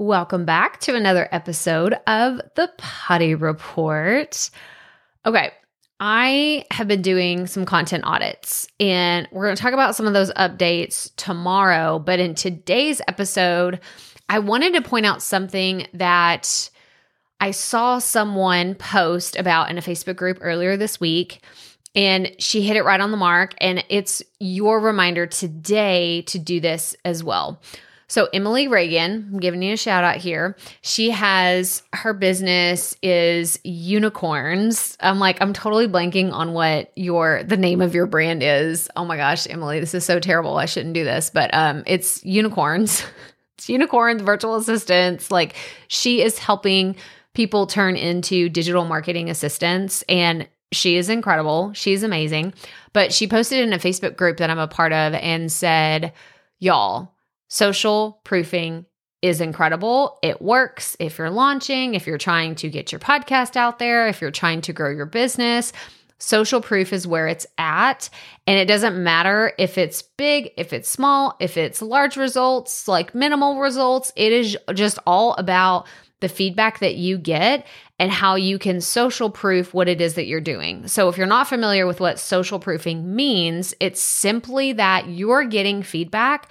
Welcome back to another episode of the Potty Report. Okay, I have been doing some content audits and we're going to talk about some of those updates tomorrow. But in today's episode, I wanted to point out something that I saw someone post about in a Facebook group earlier this week. And she hit it right on the mark. And it's your reminder today to do this as well. So Emily Reagan, I'm giving you a shout out here. She has her business is unicorns. I'm like, I'm totally blanking on what your the name of your brand is. Oh my gosh, Emily, this is so terrible. I shouldn't do this, but um it's unicorns. it's unicorns, virtual assistants. Like she is helping people turn into digital marketing assistants and she is incredible. She's amazing. But she posted in a Facebook group that I'm a part of and said, Y'all, Social proofing is incredible. It works if you're launching, if you're trying to get your podcast out there, if you're trying to grow your business. Social proof is where it's at. And it doesn't matter if it's big, if it's small, if it's large results, like minimal results. It is just all about the feedback that you get and how you can social proof what it is that you're doing. So, if you're not familiar with what social proofing means, it's simply that you're getting feedback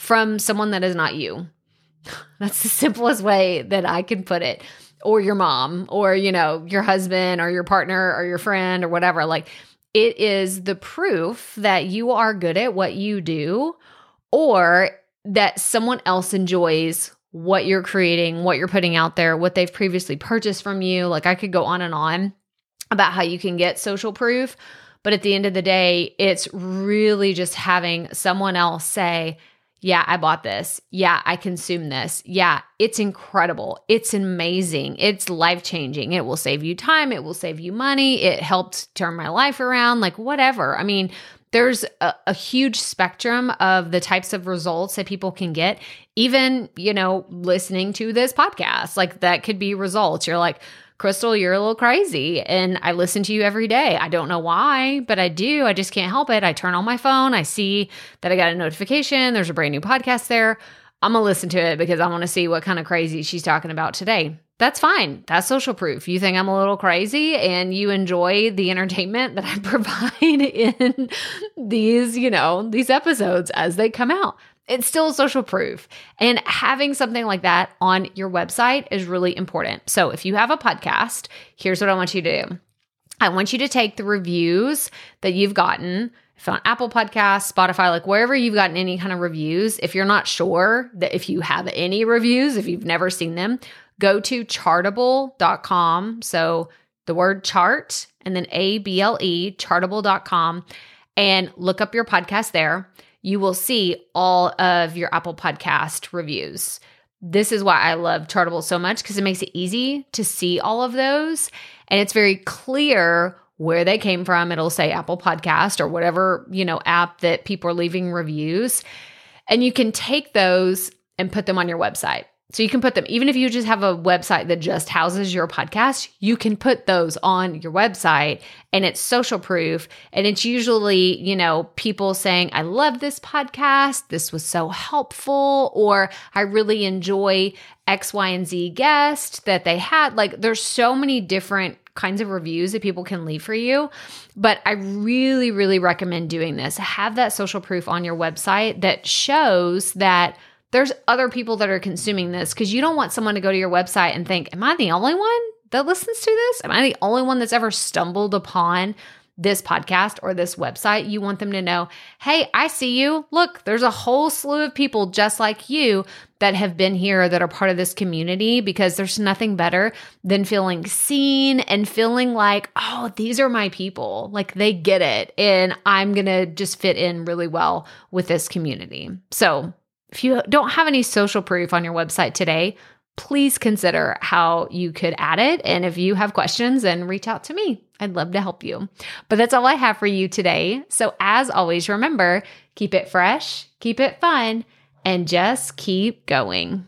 from someone that is not you. That's the simplest way that I can put it. Or your mom, or, you know, your husband, or your partner, or your friend, or whatever. Like, it is the proof that you are good at what you do, or that someone else enjoys what you're creating, what you're putting out there, what they've previously purchased from you. Like, I could go on and on about how you can get social proof. But at the end of the day, it's really just having someone else say, yeah, I bought this. Yeah, I consume this. Yeah, it's incredible. It's amazing. It's life changing. It will save you time. It will save you money. It helped turn my life around, like whatever. I mean, there's a, a, huge spectrum of the types of results that people can get. Even, you know, listening to this podcast, like that could be results. You're like, Crystal, you're a little crazy. And I listen to you every day. I don't know why, but I do. I just can't help it. I turn on my phone, I see that I got a notification. There's a brand new podcast there. I'm going to listen to it because I want to see what kind of crazy she's talking about today. That's fine. That's social proof. You think I'm a little crazy and you enjoy the entertainment that I provide in these, you know, these episodes as they come out it's still social proof. And having something like that on your website is really important. So if you have a podcast, here's what I want you to do I want you to take the reviews that you've gotten. If on Apple Podcasts, Spotify, like wherever you've gotten any kind of reviews, if you're not sure that if you have any reviews, if you've never seen them, go to chartable.com. So the word chart and then A B L E, chartable.com, and look up your podcast there you will see all of your Apple Podcast reviews. This is why I love Chartable so much because it makes it easy to see all of those. And it's very clear where they came from. It'll say Apple Podcast or whatever, you know, app that people are leaving reviews. And you can take those and put them on your website. So you can put them, even if you just have a website that just houses your podcast, you can put those on your website and it's social proof. And it's usually, you know, people saying, I love this podcast. This was so helpful. Or I really enjoy X, Y, and Z guest that they had. Like there's so many different kinds of reviews that people can leave for you. But I really, really recommend doing this. Have that social proof on your website that shows that there's other people that are consuming this because you don't want someone to go to your website and think, Am I the only one that listens to this? Am I the only one that's ever stumbled upon this podcast or this website? You want them to know, Hey, I see you. Look, there's a whole slew of people just like you that have been here that are part of this community because there's nothing better than feeling seen and feeling like, Oh, these are my people. Like they get it. And I'm going to just fit in really well with this community. So, if you don't have any social proof on your website today, please consider how you could add it. And if you have questions, then reach out to me. I'd love to help you. But that's all I have for you today. So, as always, remember keep it fresh, keep it fun, and just keep going.